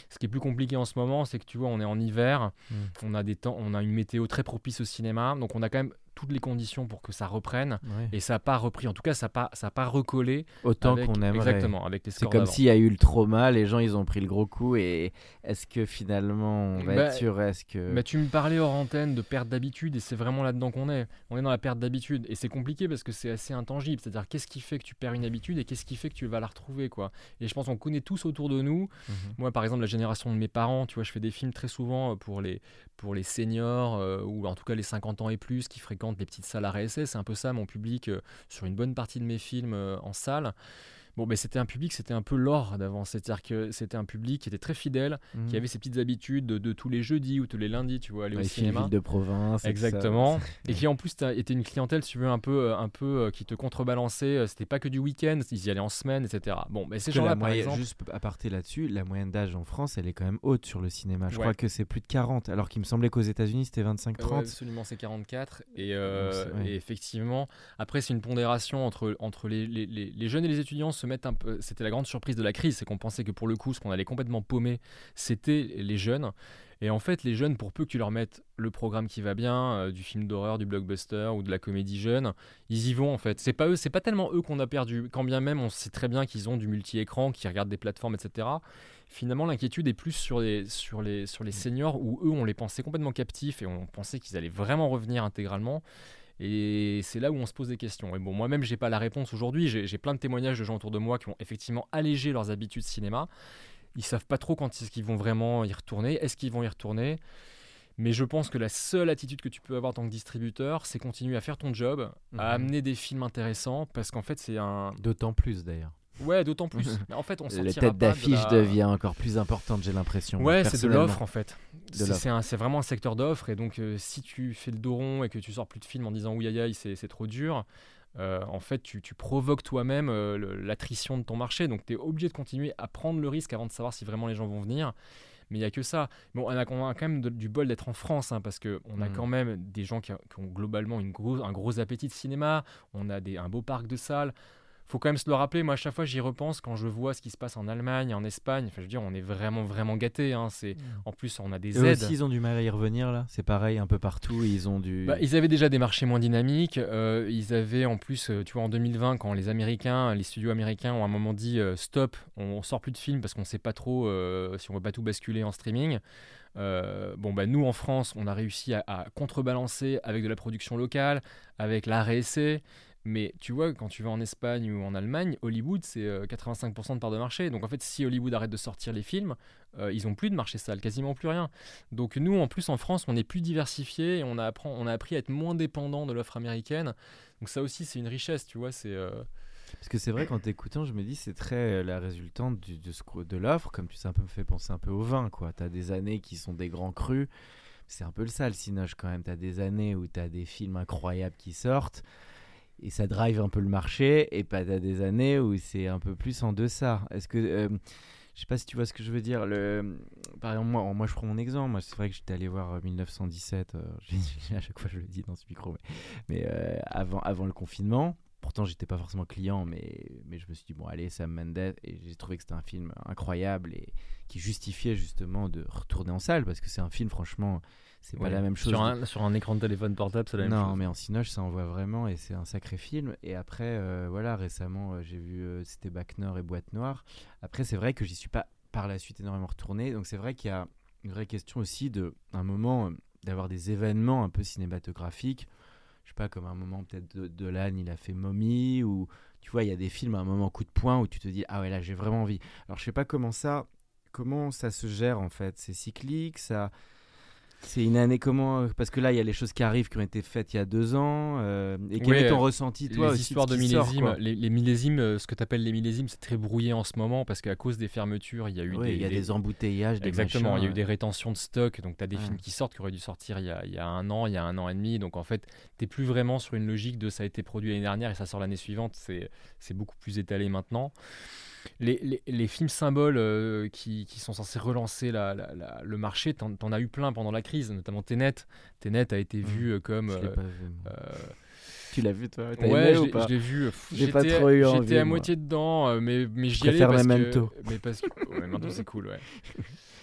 Ce qui est plus compliqué en ce moment, c'est que tu vois, on est en hiver, mmh. on, a des temps, on a une météo très propice au cinéma, donc on a quand même toutes les conditions pour que ça reprenne. Et ça n'a pas repris. En tout cas ça n'a pas ça pas recollé autant qu'on aimerait. Exactement avec les c'est comme s'il y a eu le trauma les gens ils ont pris le gros coup et est-ce que finalement on va être bah, sûr est-ce que bah, tu me parlais hors antenne de perte d'habitude et c'est vraiment là-dedans qu'on est. On est dans la perte d'habitude et c'est compliqué parce que c'est assez intangible. C'est-à-dire qu'est-ce qui fait que tu perds une habitude et qu'est-ce qui fait que tu vas la retrouver quoi? Et je pense qu'on connaît tous autour de nous. Mhm. moi par exemple la génération de mes parents tu vois je fais des films très souvent pour les pour les seniors euh, ou en tout cas les 50 ans et plus qui fréquentent les petites salles à RSS. C'est un peu ça mon public euh, sur une bonne partie de mes films euh, en salle. Bon, mais c'était un public, c'était un peu l'or d'avant. C'est-à-dire que c'était un public qui était très fidèle, qui mhm. avait ses petites habitudes de, tous les jeudis ou tous les lundis, tu vois, aller au cinéma. de province. Exactement. Et qui en plus était une clientèle, si tu veux, un peu, euh, un peu euh, qui te contrebalançait. Euh, c'était pas que du week-end, ils y allaient en semaine, etc. Bon, mais ces gens-là, par exemple. Juste à partir là-dessus, la moyenne d'âge en France, elle est quand même haute sur le cinéma. Je crois que c'est plus de 40, alors qu'il me semblait qu'aux États-Unis, c'était 25-30. absolument, c'est 44. Et, effectivement, après, c'est une pondération entre, entre les, les, les, jeunes et les étudiants un peu la grande surprise de la crise, c'est qu'on pensait que pour le coup, ce qu'on allait complètement paumer, c'était les jeunes. Et en fait, les jeunes, pour peu que tu leur mettes le programme qui va bien, euh, du film d'horreur, du blockbuster ou de la comédie jeune, ils y vont en fait. C'est pas eux, c'est pas tellement eux qu'on a perdu. Quand bien même, on sait très bien qu'ils ont du multi-écran, qu'ils regardent des plateformes, etc. Finalement, l'inquiétude est plus sur les, sur, les, sur les seniors où eux, on les pensait complètement captifs et on pensait qu'ils allaient vraiment revenir intégralement. Et c'est là où on se pose des questions. Et bon, moi-même, j'ai pas la réponse aujourd'hui. J'ai plein de témoignages de gens autour de moi qui ont effectivement allégé leurs habitudes cinéma. Ils savent pas trop quand est-ce qu'ils vont vraiment y retourner. Est-ce qu'ils vont y retourner mais je pense que la seule attitude que tu peux avoir en tant que distributeur, c'est continuer à faire ton job, à mhm. amener des films intéressants, parce qu'en fait, c'est un. D'autant plus d'ailleurs. Ouais, d'autant plus. Mais en fait, on La tête d'affiche devient encore plus importante, j'ai l'impression. Ouais, c'est de l'offre en fait. C'est vraiment un secteur d'offre. Et donc, euh, si tu fais le dos rond et que tu sors plus de films en disant oui, aïe, aïe, c'est trop dur, euh, en fait, tu, provoques toi-même euh, l'attrition de ton marché. Donc, tu es obligé de continuer à prendre le risque avant de savoir si vraiment les gens vont venir. Mais il n'y a que ça. Bon, on a, quand même du bol d'être en France, hein, parce qu'on a mm. quand même des gens qui, ont globalement une un gros appétit de cinéma, on a des, un beau parc de salles faut quand même se le rappeler. Moi, à chaque fois, j'y repense quand je vois ce qui se passe en Allemagne, en Espagne. Enfin, je veux dire, on est vraiment, vraiment gâtés. Hein. C'est, mm. en plus, on a des Eux aides. Aussi, ils ont du mal à y revenir là. C'est pareil un peu partout. Ils ont du. Bah, ils avaient déjà des marchés moins dynamiques. Euh, ils avaient en plus, euh, tu vois, en 2020, quand les Américains, les studios américains ont à un moment dit euh, stop, on, sort plus de films parce qu'on sait pas trop si on veut pas tout basculer en streaming. bon, bah, nous en France, on a réussi à, à contrebalancer avec de la production locale, avec la RSC. Mais tu vois, quand tu vas en Espagne ou en Allemagne, Hollywood, c'est 85% euh, de part de marché. Donc en fait, si Hollywood arrête de sortir les films, euh, ils ont plus de marché sale, quasiment plus rien. Donc nous, en plus, en France, on est plus diversifié et on a, on appris à être moins dépendant de l'offre américaine. Donc ça aussi, c'est une richesse, tu vois. C'est. Euh, Parce que c'est vrai, qu'en t'écoutant, je me dis, c'est très la résultante de, de l'offre, comme tu sais, un peu me fait penser un peu au vin, quoi. Tu as des années qui sont des grands crus. C'est un peu le sale, Sinoche, quand même. Tu as des années où tu as des films incroyables qui sortent et ça drive un peu le marché et pas des années où c'est un peu plus en deçà. Est-ce que euh, je sais pas si tu vois ce que je veux dire. Le, par exemple, moi, moi je prends mon exemple. Moi, c'est vrai que j'étais allé voir 1917. à chaque fois, je le dis dans ce micro, mais, mais avant, avant le confinement. Pourtant, j'étais pas forcément client, mais, mais je me suis dit, bon, allez, Sam Mendes. Et j'ai trouvé que c'était un film incroyable et qui justifiait justement de retourner en salle parce que c'est un film, franchement, c'est pas la même chose. Sur un, sur un, écran de téléphone portable, c'est la même chose. Non, mais en Cinoche, ça envoie vraiment et c'est un sacré film. Et après, euh, voilà, récemment, euh, j'ai vu, euh, c'était Bac Nord et Boîte Noire. Après, c'est vrai que j'y suis pas par la suite énormément retourné. Donc, c'est vrai qu'il y a une vraie question aussi de, un moment, d'avoir des événements un peu cinématographiques je sais pas, comme un moment peut-être de, l'âne, il a fait Mommy, ou tu vois, il y a des films à un moment coup de poing où tu te dis, ah ouais, là j'ai vraiment envie. Alors je sais pas comment ça, comment ça se gère en fait. C'est cyclique, ça, c'est une année comment Parce que là, il y a les choses qui arrivent qui ont été faites il y a deux ans. Euh, et quel est ton ressenti, toi Les histoires de, millésimes, les, millésimes, euh, ce que tu appelles les millésimes, c'est très brouillé en ce moment parce qu'à cause des fermetures, il y a eu des, il y a des, embouteillages. Exactement, il y a eu des rétentions de stock. Donc, tu as des films qui sortent qui auraient dû sortir il y, a, il y, a, un an, il y a un an et demi. Donc, en fait, tu plus vraiment sur une logique de ça a été produit l'année dernière et ça sort l'année suivante. C'est beaucoup plus étalé maintenant les, les, films symboles euh, qui, qui, sont censés relancer la, le marché, t'en, en as eu plein pendant la crise, notamment Tenet. Tenet a été mmh. vu euh, comme. Euh, tu l'as vu toi Ouais, je, l'ai vu. J'ai pas trop eu envie. J'étais à moitié dedans, mais, mais j'y allais parce que. Mais parce que. Ouais, c'est cool, ouais.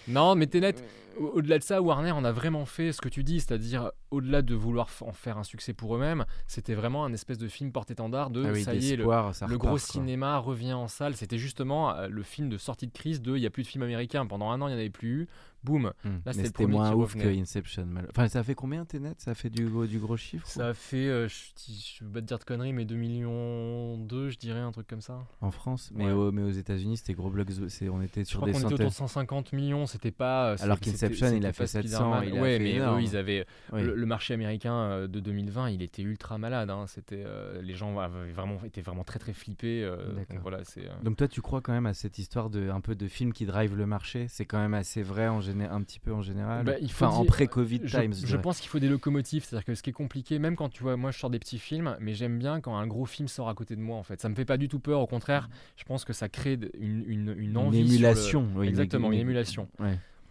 non, mais Tenet, au-delà de ça, Warner on a vraiment fait ce que tu dis, c'est-à-dire au-delà de vouloir en faire un succès pour eux-mêmes, c'était vraiment un espèce de film porte-étendard de ah ça y est, le, gros cinéma revient en salle. C'était justement euh, le film de sortie de crise de il n'y a plus de films américains. Pendant un an, il n'y en avait plus eu boum. Hmm. Là, c'était moins ouf que Inception. Enfin, ça fait combien Tenet? Ça fait du gros, du gros chiffre Ça fait, euh, je, je veux pas te dire de conneries, mais 2 millions 2, je dirais, un truc comme ça. En France Mais, mais aux États-Unis, c'était gros blocs. On était sur je des crois était autour de 150 millions, c'était pas. Euh, Alors qu'Inception, il a fait 700. Il ouais, mais eux, ils avaient. Le, marché américain euh, de 2020, il était ultra malade. Hein. C'était, les gens avaient vraiment, étaient vraiment très très flippés. donc, voilà, donc toi, tu crois quand même à cette histoire de, un peu de film qui drive le marché? C'est quand même assez vrai en général un petit peu en général? Bah, enfin, en pré-Covid times. Je, pense qu'il faut des locomotives, c'est-à-dire que ce qui est compliqué, même quand tu vois, moi je sors des petits films, mais j'aime bien quand un gros film sort à côté de moi en fait. Ça me fait pas du tout peur, au contraire, je pense que ça crée une, une, une envie. Une émulation, Exactement, une, émulation.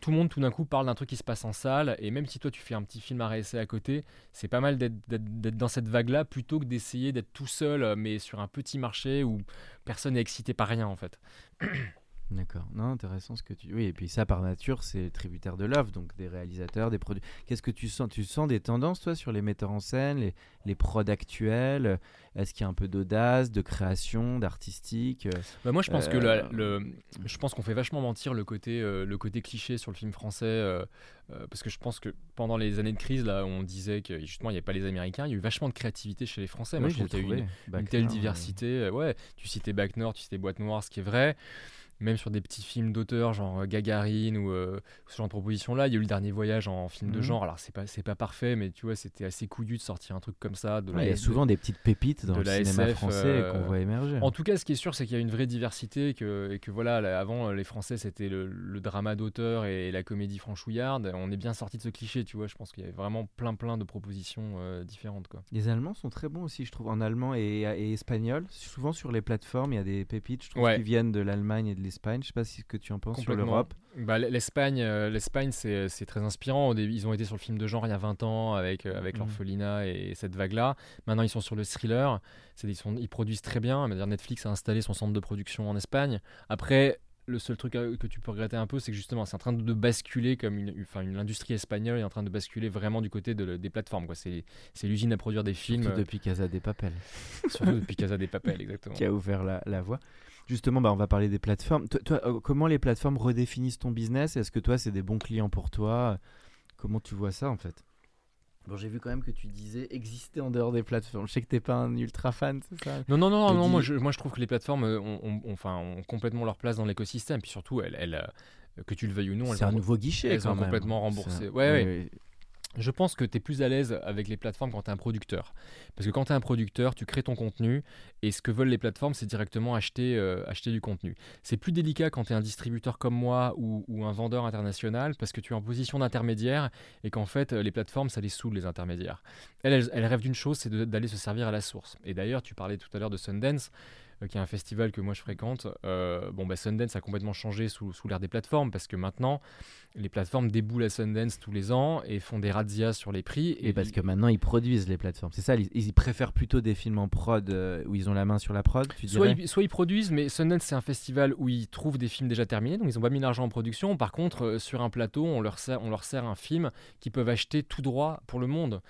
Tout le monde tout d'un coup parle d'un truc qui se passe en salle, et même si toi tu fais un petit film à réessayer à côté, c'est pas mal d'être dans cette vague-là plutôt que d'essayer d'être tout seul, mais sur un petit marché où personne n'est excité par rien en fait. D'accord. Non, intéressant ce que tu. Oui, et puis ça, par nature, c'est tributaire de l'œuvre, donc des réalisateurs, des produits. Qu'est-ce que tu sens Tu sens des tendances, toi, sur les metteurs en scène, les, les prods actuels? Est-ce qu'il y a un peu d'audace, de création, d'artistique bah Moi, je pense que le, euh, je pense qu'on fait vachement mentir le côté, euh, le côté cliché sur le film français, euh, parce que je pense que pendant les années de crise, là, on disait que justement, il n'y avait pas les Américains, il y a eu vachement de créativité chez les Français. Moi, je trouve qu'il y a eu une, telle diversité. Ouais, tu citais Bac Nord, tu citais Boîte Noire, ce qui est vrai même sur des petits films d'auteurs genre euh, Gagarine ou euh, ce genre de proposition là il y a eu le dernier voyage en film de mhm. genre. Alors c'est pas c'est pas parfait mais tu vois c'était assez couillu de sortir un truc comme ça il y a souvent des petites pépites dans le cinéma français euh, qu'on voit émerger. en tout cas ce qui est sûr c'est qu'il y a une vraie diversité que, et que voilà avant les français c'était le, drama d'auteur et, la comédie franchouillarde. On est bien sorti de ce cliché tu vois. Je pense qu'il y avait vraiment plein plein de propositions différentes quoi. Les allemands sont très bons aussi je trouve en allemand et, espagnol. Souvent sur les plateformes il y a des pépites je trouve qui viennent de l'Allemagne et de l'Espagne. Je sais pas ce que tu en penses sur l'Europe. Bah, L'Espagne, euh, l'Espagne c'est très inspirant. Ils ont été sur le film de genre il y a 20 ans avec, euh, avec mm. l'orphelinat et cette vague-là. Maintenant, ils sont sur le thriller. Ils, sont, ils produisent très bien. Netflix a installé son centre de production en Espagne. Après, le seul truc euh, que tu peux regretter un peu, c'est que justement, c'est en train de basculer comme une, enfin, une industrie espagnole est en train de basculer vraiment du côté de, des plateformes. C'est l'usine à produire des films. Surtout depuis Casa des Papel. Surtout depuis Casa des Papel, exactement. Qui a ouvert la, la voie. Justement, bah, on va parler des plateformes. Toi, euh, comment les plateformes redéfinissent ton business? Est-ce que toi, c'est des bons clients pour toi? Comment tu vois ça en fait? Bon, j'ai vu quand même que tu disais exister en dehors des plateformes. Je sais que t'es pas un ultra fan, c'est ça? Non, non, non, non. Moi, je, moi, je trouve que les plateformes euh, ont, enfin, ont complètement leur place dans l'écosystème. Puis surtout, elles, elles, euh, que tu le veuilles ou non, c'est un nouveau guichet. Elles sont complètement remboursées. Ouais, ouais. Je pense que tu es plus à l'aise avec les plateformes quand tu es un producteur. Parce que quand tu es un producteur, tu crées ton contenu et ce que veulent les plateformes, c'est directement acheter, euh, acheter du contenu. C'est plus délicat quand tu es un distributeur comme moi ou, un vendeur international parce que tu es en position d'intermédiaire et qu'en fait, les plateformes, ça les saoule, les intermédiaires. Elles, rêvent d'une chose, c'est d'aller se servir à la source. Et d'ailleurs, tu parlais tout à l'heure de Sundance. Qui est un festival que moi je fréquente, bon, bah, Sundance a complètement changé sous, sous l'ère des plateformes parce que maintenant, les plateformes déboulent à Sundance tous les ans et font des razzias sur les prix. Et, parce que maintenant, ils produisent les plateformes. C'est ça, ils, préfèrent plutôt des films en prod où ils ont la main sur la prod tu soit, ils, soit ils produisent, mais Sundance, c'est un festival où ils trouvent des films déjà terminés, donc ils n'ont pas mis l'argent en production. Par contre, sur un plateau, on leur, sert, on leur sert un film qu'ils peuvent acheter tout droit pour le monde.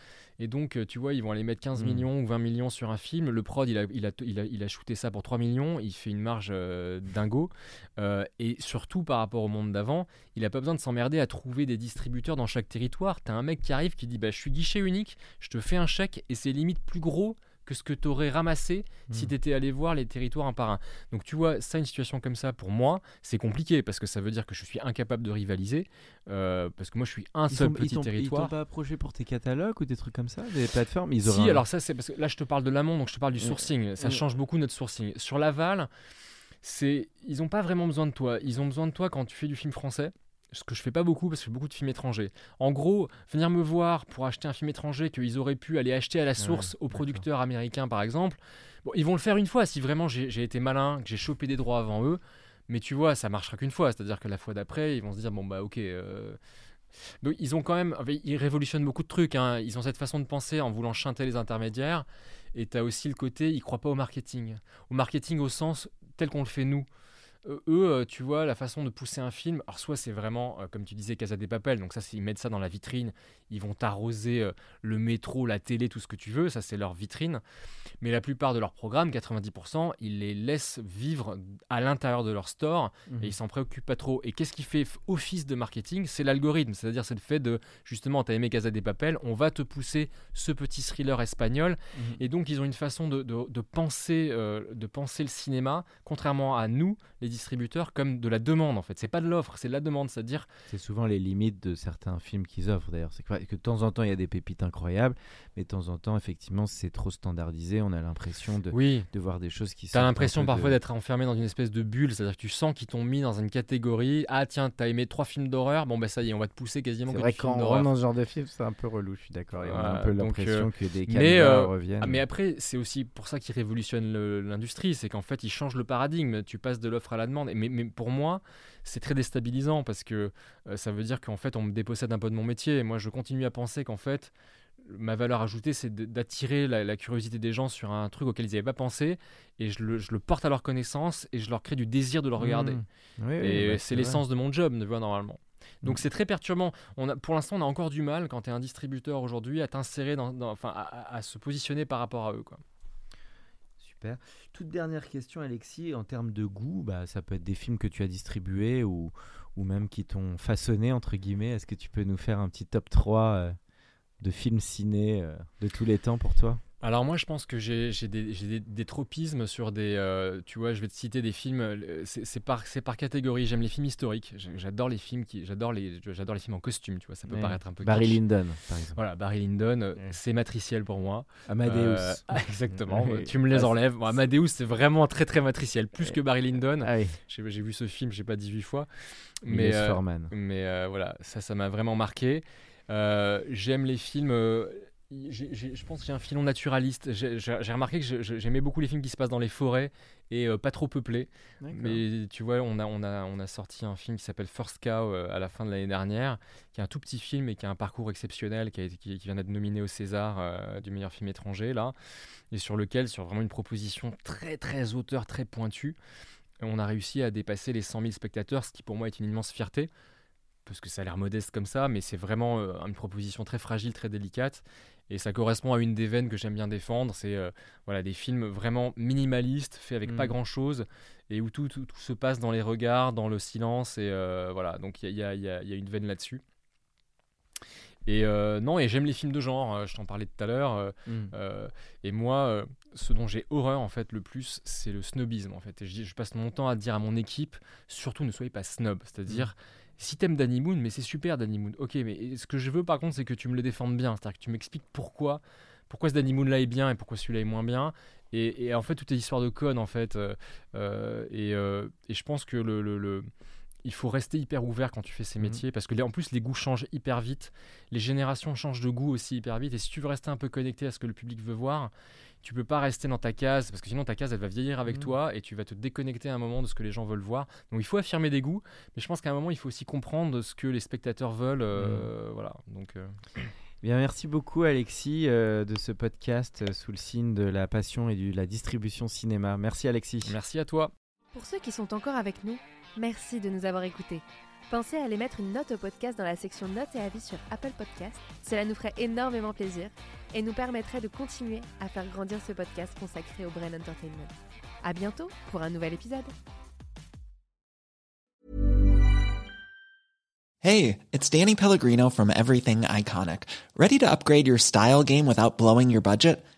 Et donc, euh, tu vois, ils vont aller mettre 15 hmm. millions ou 20 millions sur un film. Le prod, il a, il a, il a, il a shooté ça pour 3 millions. Il fait une marge euh, dingo. Euh, et surtout, par rapport au monde d'avant, il n'a pas besoin de s'emmerder à trouver des distributeurs dans chaque territoire. Tu as un mec qui arrive qui dit bah, Je suis guichet unique, je te fais un chèque et c'est limite plus gros que ce que tu aurais ramassé si hmm. tu étais allé voir les territoires un par un. Donc tu vois, ça, une situation comme ça, pour moi, c'est compliqué parce que ça veut dire que je suis incapable de rivaliser euh, parce que moi je suis un seul petit territoire. Ils t'ont pas approché pour tes catalogues ou des trucs comme ça, des plateformes? Ils Si, alors ça c'est parce que là je te parle de l'amont, donc je te parle du sourcing. Ça change beaucoup notre sourcing. Sur l'aval, c'est ils n'ont pas vraiment besoin de toi. Ils ont besoin de toi quand tu fais du film français ce que je fais pas beaucoup parce que je fais beaucoup de films étrangers. En gros, venir me voir pour acheter un film étranger qu'ils auraient pu aller acheter à la source aux producteurs américains par exemple, bon, ils vont le faire une fois si vraiment j'ai été malin, que j'ai chopé des droits avant eux. Mais tu vois, ça marchera qu'une fois. C'est-à-dire que la fois d'après, ils vont se dire bon bah ok. Euh, donc, ils ont quand même, ils révolutionnent beaucoup de trucs. Hein. Ils ont cette façon de penser en voulant chanter les intermédiaires. Et tu as aussi le côté, ils croient pas au marketing. Au marketing au sens tel qu'on le fait nous. Euh, eux, euh, tu vois, la façon de pousser un film, alors soit c'est vraiment, comme tu disais, Casa des Papel, donc ça, ils mettent ça dans la vitrine, ils vont t'arroser euh, le métro, la télé, tout ce que tu veux, ça c'est leur vitrine. Mais la plupart de leurs programmes, 90%, ils les laissent vivre à l'intérieur de leur store et mhm. ils s'en préoccupent pas trop. Et qu'est-ce qui fait office de marketing? C'est l'algorithme, c'est-à-dire c'est le fait de, justement, tu as aimé Casa des Papel, on va te pousser ce petit thriller espagnol. Mhm. Et donc ils ont une façon de, de, penser, euh, de penser le cinéma, contrairement à nous, les distributeurs, comme de la demande en fait. C'est pas de l'offre, c'est de la demande, c'est-à-dire... C'est souvent les limites de certains films qu'ils offrent d'ailleurs. C'est que de temps en temps, il y a des pépites incroyables, mais de temps en temps, effectivement, c'est trop standardisé. On a l'impression de, de voir des choses qui sont. Tu as l'impression parfois d'être enfermé dans une espèce de bulle, c'est-à-dire que tu sens qu'ils t'ont mis dans une catégorie. Ah, tiens, t'as aimé trois films d'horreur, bon, bah ça y est, on va te pousser quasiment. C'est vrai quand on rentre dans ce genre de film, c'est un peu relou, je suis d'accord. on a un peu l'impression euh, que des mais, euh, reviennent. Ah, mais après, c'est aussi pour ça qu'ils révolutionnent l'industrie, c'est qu'en fait, ils changent le paradigme. Tu passes de l'offre à la demande. Mais, mais pour moi, c'est très déstabilisant parce que euh, ça veut dire qu'en fait, on me dépossède un peu de mon métier. Et moi, je continue à penser qu'en fait, ma valeur ajoutée, c'est d'attirer la, curiosité des gens sur un truc auquel ils n'avaient pas pensé, et je le, porte à leur connaissance, et je leur crée du désir de le regarder. Mmh. et bah, c'est l'essence de mon job, ne vois, normalement. Donc mmh. c'est très perturbant. On a, pour l'instant, on a encore du mal, quand tu es un distributeur aujourd'hui, à t'insérer, dans, enfin, à, à, se positionner par rapport à eux. Quoi. Toute dernière question, Alexis, en termes de goût, bah, ça peut être des films que tu as distribués ou, ou même qui t'ont façonné, entre guillemets. Est-ce que tu peux nous faire un petit top 3 euh, de films ciné euh, de tous les temps pour toi? Alors moi je pense que j'ai des, des, tropismes sur des... Euh, tu vois, je vais te citer des films, euh, c'est par, par catégorie, j'aime les films historiques, j'adore les films qui... J'adore les, j'adore les films en costume, tu vois, ça peut paraître un peu... Barry Lyndon, par exemple. Voilà, Barry Lyndon, euh, c'est matriciel pour moi. Amadeus. exactement, tu me les enlèves. Bon, Amadeus c'est vraiment très très matriciel, plus que Barry Lyndon. Ah j'ai vu ce film, je sais pas, 18 fois. Mais, mais voilà, ça, ça m'a vraiment marqué. j'aime les films je pense que j'ai un filon naturaliste. J'ai remarqué que j'aimais beaucoup les films qui se passent dans les forêts et euh, pas trop peuplés. Mais tu vois, on a, on, a, on a sorti un film qui s'appelle First Cow euh, à la fin de l'année dernière, qui est un tout petit film et qui a un parcours exceptionnel, qui, a, qui, vient d'être nominé au César euh, du meilleur film étranger, là, et sur lequel, sur vraiment une proposition très, très auteur, très pointue, on a réussi à dépasser les 100 000 spectateurs, ce qui pour moi est une immense fierté parce que ça a l'air modeste comme ça, mais c'est vraiment une proposition très fragile, très délicate. Et ça correspond à une des veines que j'aime bien défendre. C'est euh, voilà, des films vraiment minimalistes, faits avec pas mm. grand chose, et où tout, tout, se passe dans les regards, dans le silence. Et euh, voilà, donc il y a, y, y a, une veine là-dessus. Et euh, non, et j'aime les films de genre, je t'en parlais tout à l'heure. Mm. et moi, ce dont j'ai horreur en fait le plus, c'est le snobisme en fait. Et je, je, passe mon temps à dire à mon équipe, surtout ne soyez pas snob, c'est-à-dire mm si t'aimes Danny Moon, mais c'est super Danny Moon. Ok, mais ce que je veux par contre, c'est que tu me le défendes bien. C'est-à-dire que tu m'expliques pourquoi, pourquoi ce Danny Moon là est bien et pourquoi celui-là est moins bien. Et, en fait, tout est histoire de code en fait. Euh, euh, euh, et, je pense que le, il faut rester hyper ouvert quand tu fais ces Mhm. métiers parce que les- en plus les goûts changent hyper vite, les générations changent de goût aussi hyper vite et si tu veux rester un peu connecté à ce que le public veut voir, tu peux pas rester dans ta case parce que sinon ta case elle va vieillir avec Mhm. toi et tu vas te déconnecter à un moment de ce que les gens veulent voir. Donc il faut affirmer des goûts, mais je pense qu'à un moment il faut aussi comprendre ce que les spectateurs veulent. euh, Voilà. Donc euh, Bien, merci beaucoup Alexis euh, de ce podcast euh, sous le signe de la passion et de la distribution cinéma. Merci Alexis. merci à toi. Pour ceux qui sont encore avec nous, merci de nous avoir écoutés. Pensez à aller mettre une note au podcast dans la section notes et avis sur Apple Podcast. Cela nous ferait énormément plaisir et nous permettrait de continuer à faire grandir ce podcast consacré au Brain Entertainment. À bientôt pour un nouvel épisode. Hey, it's Danny Pellegrino from Everything Iconic. Ready to upgrade your style game without blowing your budget?